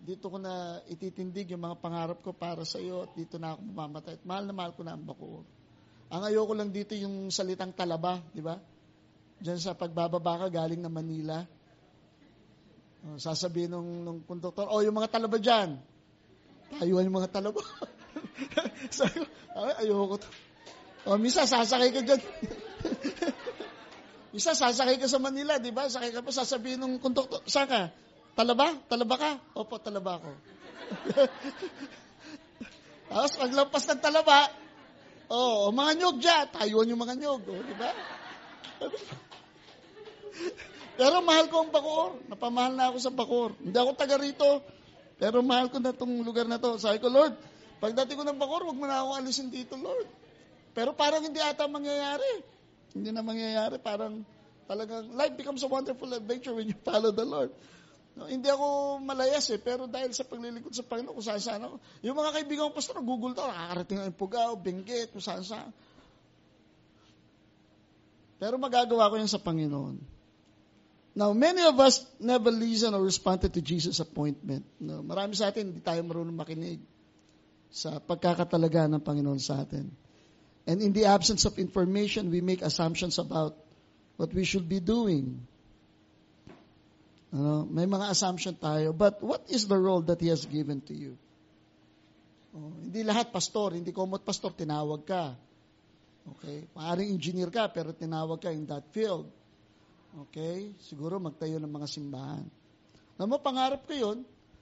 dito ko na ititindig yung mga pangarap ko para sa iyo at dito na ako mamamatay. At mahal na mahal ko na ang Bacor. Ang ayoko lang dito yung salitang talaba, di ba? Diyan sa pagbababa ka galing na Manila. Oh, sasabihin nung, nung konduktor, oh, yung mga talaba dyan. Tayuan yung mga talaba. <laughs> <laughs> Ko, ay, ayoko to. Oh, misa, sasakay ka dyan. <laughs> Misa, sasakay ka sa Manila, di ba? Sakay ka pa, sasabihin nung konduktor, saan ka? Talaba? Talaba ka? Opo, talaba ko. <laughs> Tapos, paglampas ng talaba, oh, mga nyog dyan, tayuan yung mga nyog, oh, di ba? Pero mahal ko ang Bacoor. Napamahal na ako sa Bacoor. Hindi ako taga rito. Pero mahal ko na itong lugar na to. Sabi ko, Lord, pagdating ko ng Bacoor, huwag mo na ako alisin dito, Lord. Pero parang hindi ata mangyayari. Hindi na mangyayari. Parang talagang life becomes a wonderful adventure when you follow the Lord. No, hindi ako malayas eh, pero dahil sa paglilingkod sa Panginoon, kung saan saan ako. Yung mga kaibigan ko, pastor, Google to, nakakarating ang Pugao, Benguet, kung saan saan. Pero magagawa ko yan sa Panginoon. Now, many of us never listen or responded to Jesus' appointment. No, marami sa atin, hindi tayo marunong makinig sa pagkakatalaga ng Panginoon sa atin. And in the absence of information, we make assumptions about what we should be doing. Ano, may mga assumption tayo. But what is the role that He has given to you? Oh, hindi lahat pastor, hindi komot pastor, tinawag ka. Okay? Maaring engineer ka, pero tinawag ka in that field. Okay? Siguro magtayo ng mga simbahan. Alam mo, pangarap ko yun.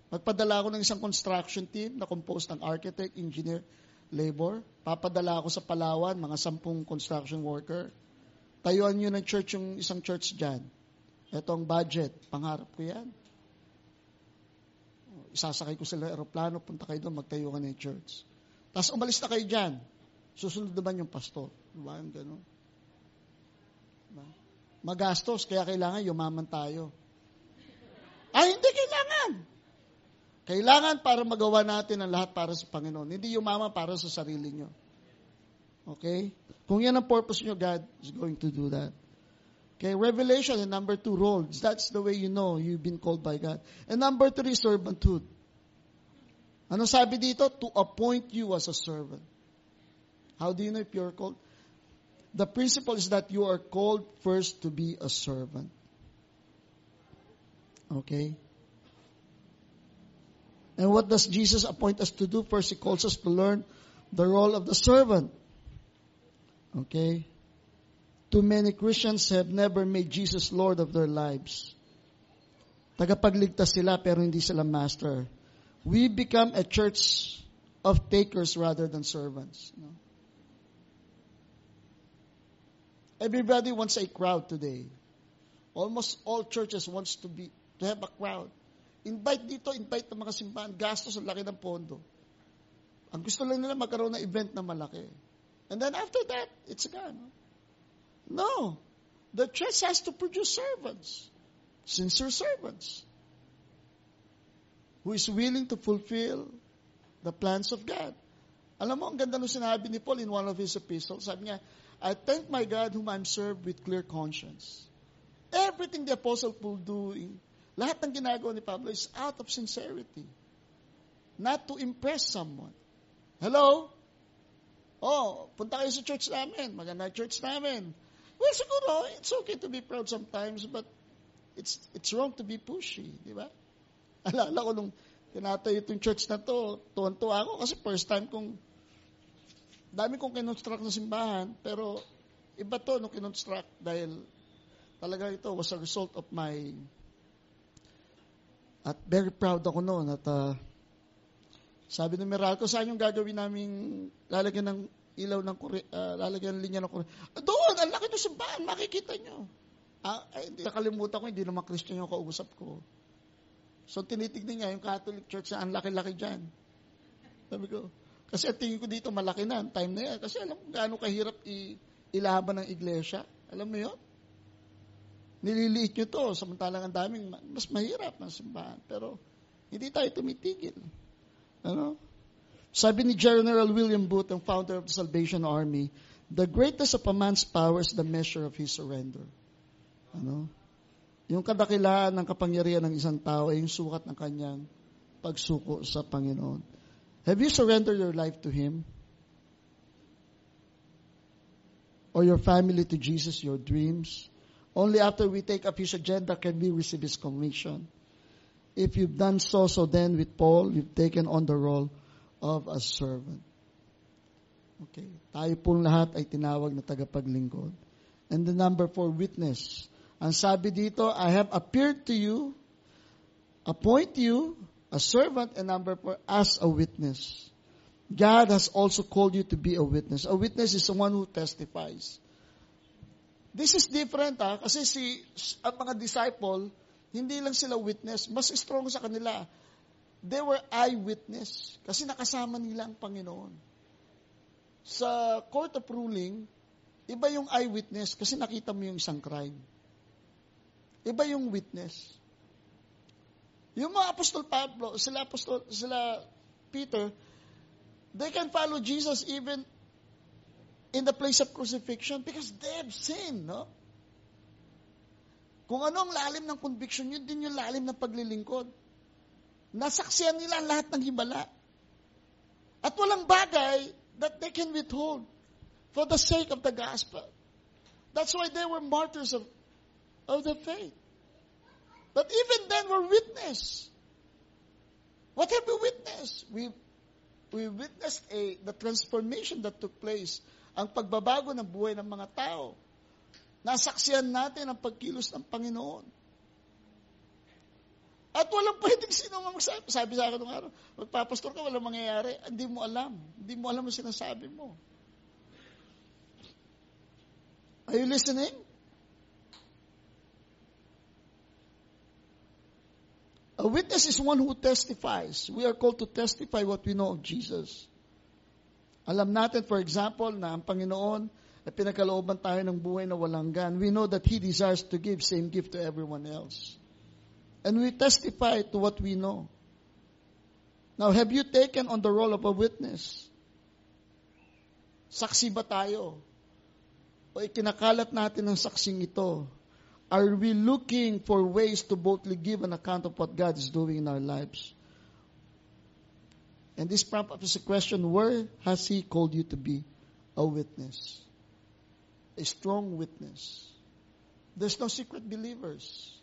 Magpadala ako ng isang construction team na composed ng architect, engineer, labor. Papadala ako sa Palawan, mga sampung construction worker. Tayuan nyo ng church yung isang church dyan. Ito ang budget. Pangarap ko yan. Isasakay ko sila aeroplano, punta kayo doon, magtayo ka ng church. Tapos umalis na kayo dyan. Susunod naman yung pastor. Diba? Yung gano'n. Diba? Magastos, kaya kailangan yumaman tayo. Ay, hindi kailangan. Kailangan para magawa natin ang lahat para sa Panginoon. Hindi yumaman para sa sarili nyo. Okay? Kung yan ang purpose nyo, God is going to do that. Okay, revelation and number two, roles. That's the way you know you've been called by God. And number three, servanthood. Ano sabi dito? To appoint you as a servant. How do you know if you're called? The principle is that you are called first to be a servant. Okay? And what does Jesus appoint us to do? First, He calls us to learn the role of the servant. Okay? Too many Christians have never made Jesus Lord of their lives. Tagapagligtas sila pero hindi sila master. We become a church of takers rather than servants. No? Everybody wants a crowd today. Almost all churches wants to be to have a crowd. Invite dito, invite ng mga simbahan, gastos ang laki ng pondo. Ang gusto lang nila magkaroon ng event na malaki. And then after that, it's gone. No. The church has to produce servants. Sincere servants. Who is willing to fulfill the plans of God. Alam mo, ang ganda nung sinabi ni Paul in one of his epistles. Sabi niya, I thank my God whom I'm served with clear conscience. Everything the Apostle Paul doing, lahat ng ginagawa ni Pablo is out of sincerity. Not to impress someone. Hello? Oh, punta kayo sa church namin. Maganda church namin. Well, siguro, it's okay to be proud sometimes, but it's it's wrong to be pushy, di ba? <laughs> Alala ko nung tinatayo itong church na to, tuwan-tuwa ako kasi first time kong, dami kong kinonstruct na simbahan, pero iba to nung kinonstruct dahil talaga ito was a result of my, at very proud ako noon at uh, sabi ng Meralco, saan yung gagawin namin lalagyan ng ilaw ng kuri, uh, lalagyan ng linya ng kuri. Ah, doon, ang laki ng simbahan, makikita nyo. Ah, ay, hindi, nakalimutan ko, hindi naman Christian yung kausap ko. So, tinitignan niya yung Catholic Church na ang laki-laki dyan. Sabi ko, kasi ang tingin ko dito malaki na, time na yan. Kasi alam mo gaano kahirap i- ilaban ng iglesia. Alam mo yun? Nililiit nyo to, samantalang ang daming, mas mahirap ng simbahan. Pero, hindi tayo tumitigil. Ano? Sabi ni General William Booth, ang founder of the Salvation Army, the greatest of a man's power is the measure of his surrender. Ano? Yung kadakilaan ng kapangyarihan ng isang tao ay yung sukat ng kanyang pagsuko sa Panginoon. Have you surrendered your life to Him? Or your family to Jesus, your dreams? Only after we take up His agenda can we receive His commission. If you've done so, so then with Paul, you've taken on the role of a servant. Okay. Tayo pong lahat ay tinawag na tagapaglingkod. And the number four, witness. Ang sabi dito, I have appeared to you, appoint you, a servant, and number four, as a witness. God has also called you to be a witness. A witness is someone who testifies. This is different ha, kasi si, ang mga disciple, hindi lang sila witness, mas strong sa kanila. They were eyewitness kasi nakasama nila ang Panginoon. Sa court of ruling, iba yung eyewitness kasi nakita mo yung isang crime. Iba yung witness. Yung mga apostol Pablo, sila apostol, sila Peter, they can follow Jesus even in the place of crucifixion because they have sinned, no? Kung ano ang lalim ng conviction, yun din yung lalim ng paglilingkod. Nasaksiyan nila lahat ng himala. At walang bagay that they can withhold for the sake of the gospel. That's why they were martyrs of, of the faith. But even then, we're witness. What have we witnessed? We, we witnessed a, the transformation that took place. Ang pagbabago ng buhay ng mga tao. Nasaksiyan natin ang pagkilos ng Panginoon. At walang pwedeng sino magsabi. Sabi sa akin nung araw, magpapastor ka, walang mangyayari. Hindi mo alam. Hindi mo alam ang sinasabi mo. Are you listening? A witness is one who testifies. We are called to testify what we know of Jesus. Alam natin, for example, na ang Panginoon ay pinagkalooban tayo ng buhay na walang gan. We know that He desires to give same gift to everyone else. And we testify to what we know. Now, have you taken on the role of a witness? Saksi ba tayo? O ikinakalat natin ang saksing ito? Are we looking for ways to boldly give an account of what God is doing in our lives? And this prompts up a question, where has He called you to be a witness? A strong witness. There's no secret believers.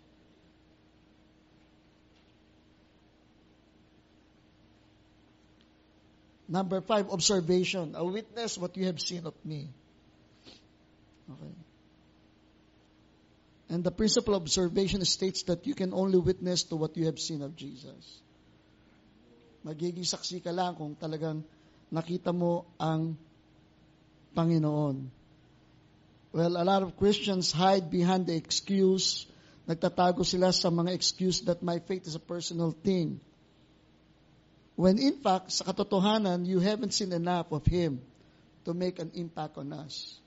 Number five, observation. A witness what you have seen of me. Okay. And the principle of observation states that you can only witness to what you have seen of Jesus. Magiging saksi ka lang kung talagang nakita mo ang Panginoon. Well, a lot of Christians hide behind the excuse. Nagtatago sila sa mga excuse that my faith is a personal thing. When in fact, sa katotohanan, you haven't seen enough of Him to make an impact on us.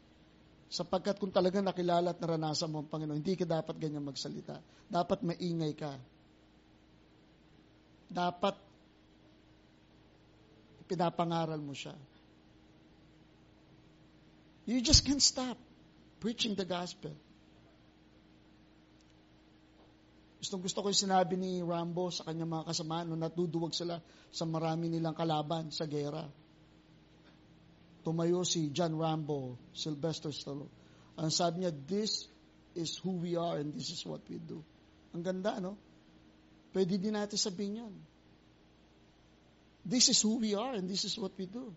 Sapagkat kung talagang nakilala at naranasan mo ang Panginoon, hindi ka dapat ganyan magsalita. Dapat maingay ka. Dapat pinapangaral mo siya. You just can't stop preaching the gospel. Gustong gusto ko yung sinabi ni Rambo sa kanyang mga kasamaan nung natuduwag sila sa marami nilang kalaban sa gera. Tumayo si John Rambo, Sylvester Stallone. Ang sabi niya, this is who we are and this is what we do. Ang ganda, no? Pwede din natin sabihin yan. This is who we are and this is what we do.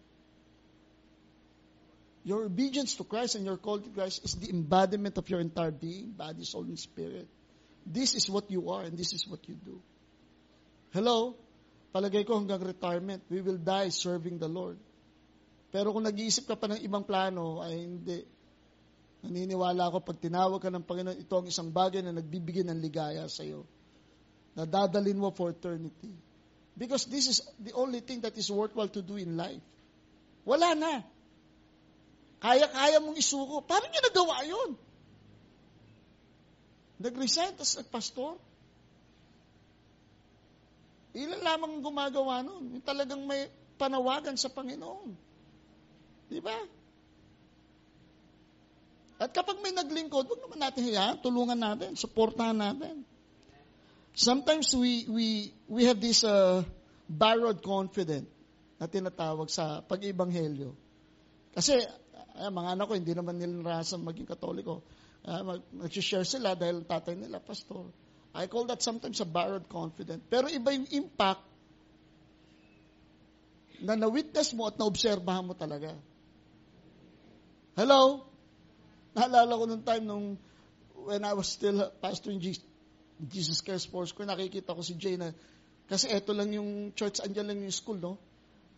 Your obedience to Christ and your call to Christ is the embodiment of your entire being, body, soul, and spirit. This is what you are and this is what you do. Hello? Palagay ko hanggang retirement, we will die serving the Lord. Pero kung nag-iisip ka pa ng ibang plano, ay hindi. Naniniwala ako pag tinawag ka ng Panginoon, ito ang isang bagay na nagbibigay ng ligaya sa iyo. Na dadalin mo for eternity. Because this is the only thing that is worthwhile to do in life. Wala na. Kaya-kaya mong isuko. Paano niya nagawa yun? Nag-resign, tapos nagpastor. Ilan lamang gumagawa nun? Yung talagang may panawagan sa Panginoon. Di ba? At kapag may naglingkod, huwag naman natin hayaan, tulungan natin, supportahan natin. Sometimes we we we have this uh, borrowed confidence na tinatawag sa pag-ibanghelyo. Kasi ay, mga anak ko, hindi naman nila narasan maging katoliko. Uh, mag, share sila dahil tatay nila, pastor. I call that sometimes a borrowed confidence. Pero iba yung impact na na-witness mo at na-obserbahan mo talaga. Hello? Naalala ko nung time nung when I was still pastor in Jesus, Christ Sports ko, nakikita ko si Jay na, kasi eto lang yung church, andyan lang yung school, no?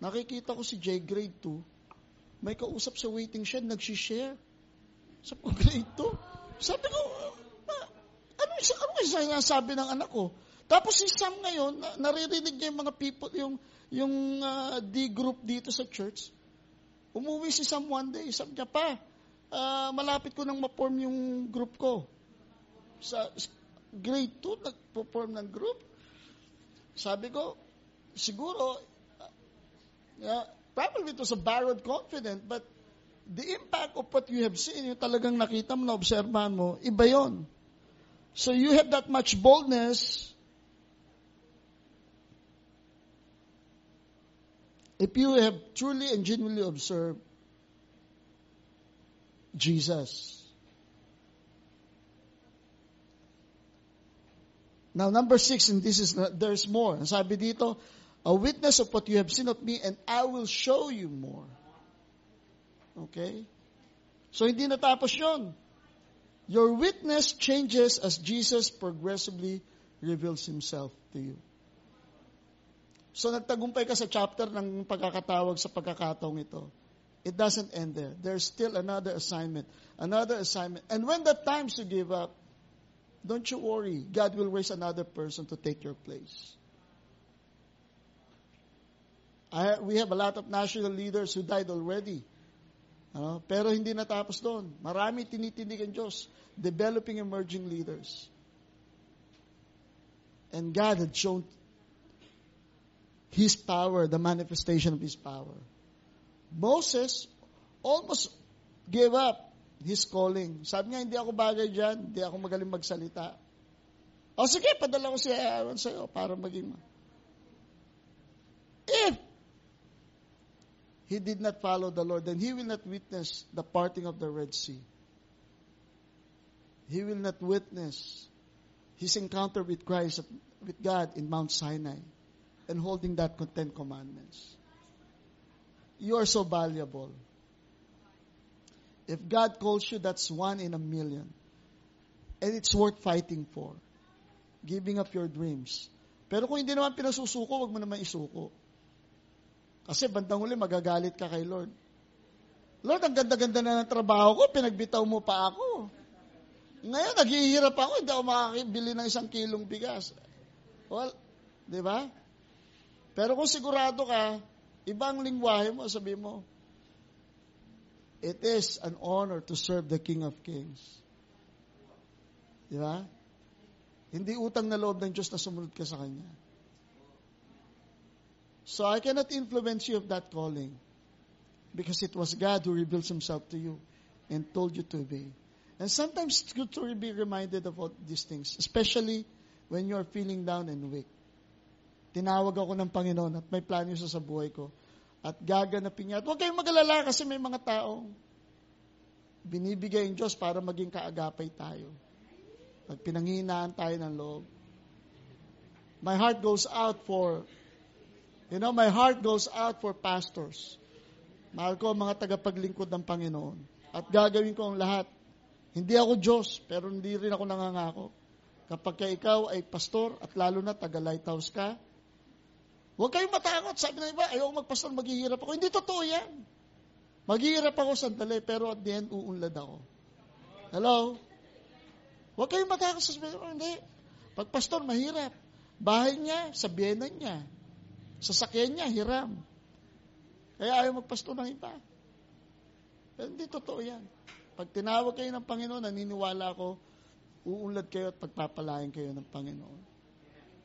Nakikita ko si Jay, grade 2, may kausap sa waiting shed, nagsishare. Sabi ko, grade 2? Sabi ko, ano, ano kasi sinasabi ng anak ko? Tapos si Sam ngayon, naririnig niya yung mga people, yung, yung uh, D group dito sa church. Umuwi si Sam one day, sabi niya, pa, uh, malapit ko nang ma-form yung group ko. Sa grade 2, nag-perform ng group. Sabi ko, siguro, uh, probably it was a borrowed confidence, but the impact of what you have seen, yung talagang nakita mo, na-obserbahan mo, iba yon. So you have that much boldness if you have truly and genuinely observed Jesus. Now, number six, and this is, there's more. Sabi dito, a witness of what you have seen of me, and I will show you more. Okay? So, hindi natapos yon. Your witness changes as Jesus progressively reveals Himself to you. So, nagtagumpay ka sa chapter ng pagkakatawag sa pagkakataong ito. It doesn't end there. There's still another assignment, another assignment. And when the times to give up, don't you worry. God will raise another person to take your place. I, we have a lot of national leaders who died already. Uh, pero hindi natapos doon. Marami tinitindig ang Diyos. Developing emerging leaders. And God had shown His power, the manifestation of His power. Moses almost gave up his calling. Sabi niya, hindi ako bagay dyan, hindi ako magaling magsalita. O sige, padala ko si Aaron sa'yo para maging ma. If he did not follow the Lord, then he will not witness the parting of the Red Sea. He will not witness his encounter with Christ, with God in Mount Sinai, and holding that content commandments. you are so valuable. If God calls you, that's one in a million. And it's worth fighting for. Giving up your dreams. Pero kung hindi naman pinasusuko, wag mo naman isuko. Kasi bandang huli, magagalit ka kay Lord. Lord, ang ganda-ganda na ng trabaho ko, pinagbitaw mo pa ako. Ngayon, naghihirap ako, hindi ako makakibili ng isang kilong bigas. Well, di ba? Pero kung sigurado ka, ibang lingwahe mo, sabi mo, it is an honor to serve the King of Kings. Di ba? Hindi utang na loob ng Diyos na sumunod ka sa Kanya. So I cannot influence you of that calling because it was God who reveals Himself to you and told you to obey. And sometimes it's good to be reminded of all these things, especially when you are feeling down and weak. Tinawag ako ng Panginoon at may plano siya sa buhay ko. At gaganapin niya. At huwag kayong magalala kasi may mga taong binibigay ng Diyos para maging kaagapay tayo. Pag pinanghinaan tayo ng loob. My heart goes out for, you know, my heart goes out for pastors. Mahal ko ang mga tagapaglingkod ng Panginoon. At gagawin ko ang lahat. Hindi ako Diyos, pero hindi rin ako nangangako. Kapag ka ikaw ay pastor at lalo na taga lighthouse ka, huwag kayong matakot. Sabi ng iba, ayaw magpastor, maghihirap ako. Hindi totoo yan. Maghihirap ako sandali, pero at the end, uunlad ako. Hello? Huwag kayong matakot sa sabihin, oh, hindi. Pag pastor, mahirap. Bahay niya, sa biyenan niya. Sasakyan niya, hiram. Kaya ayaw magpasto ng iba. Pero hindi totoo yan. Pag tinawag kayo ng Panginoon, naniniwala ako, uunlad kayo at pagpapalain kayo ng Panginoon.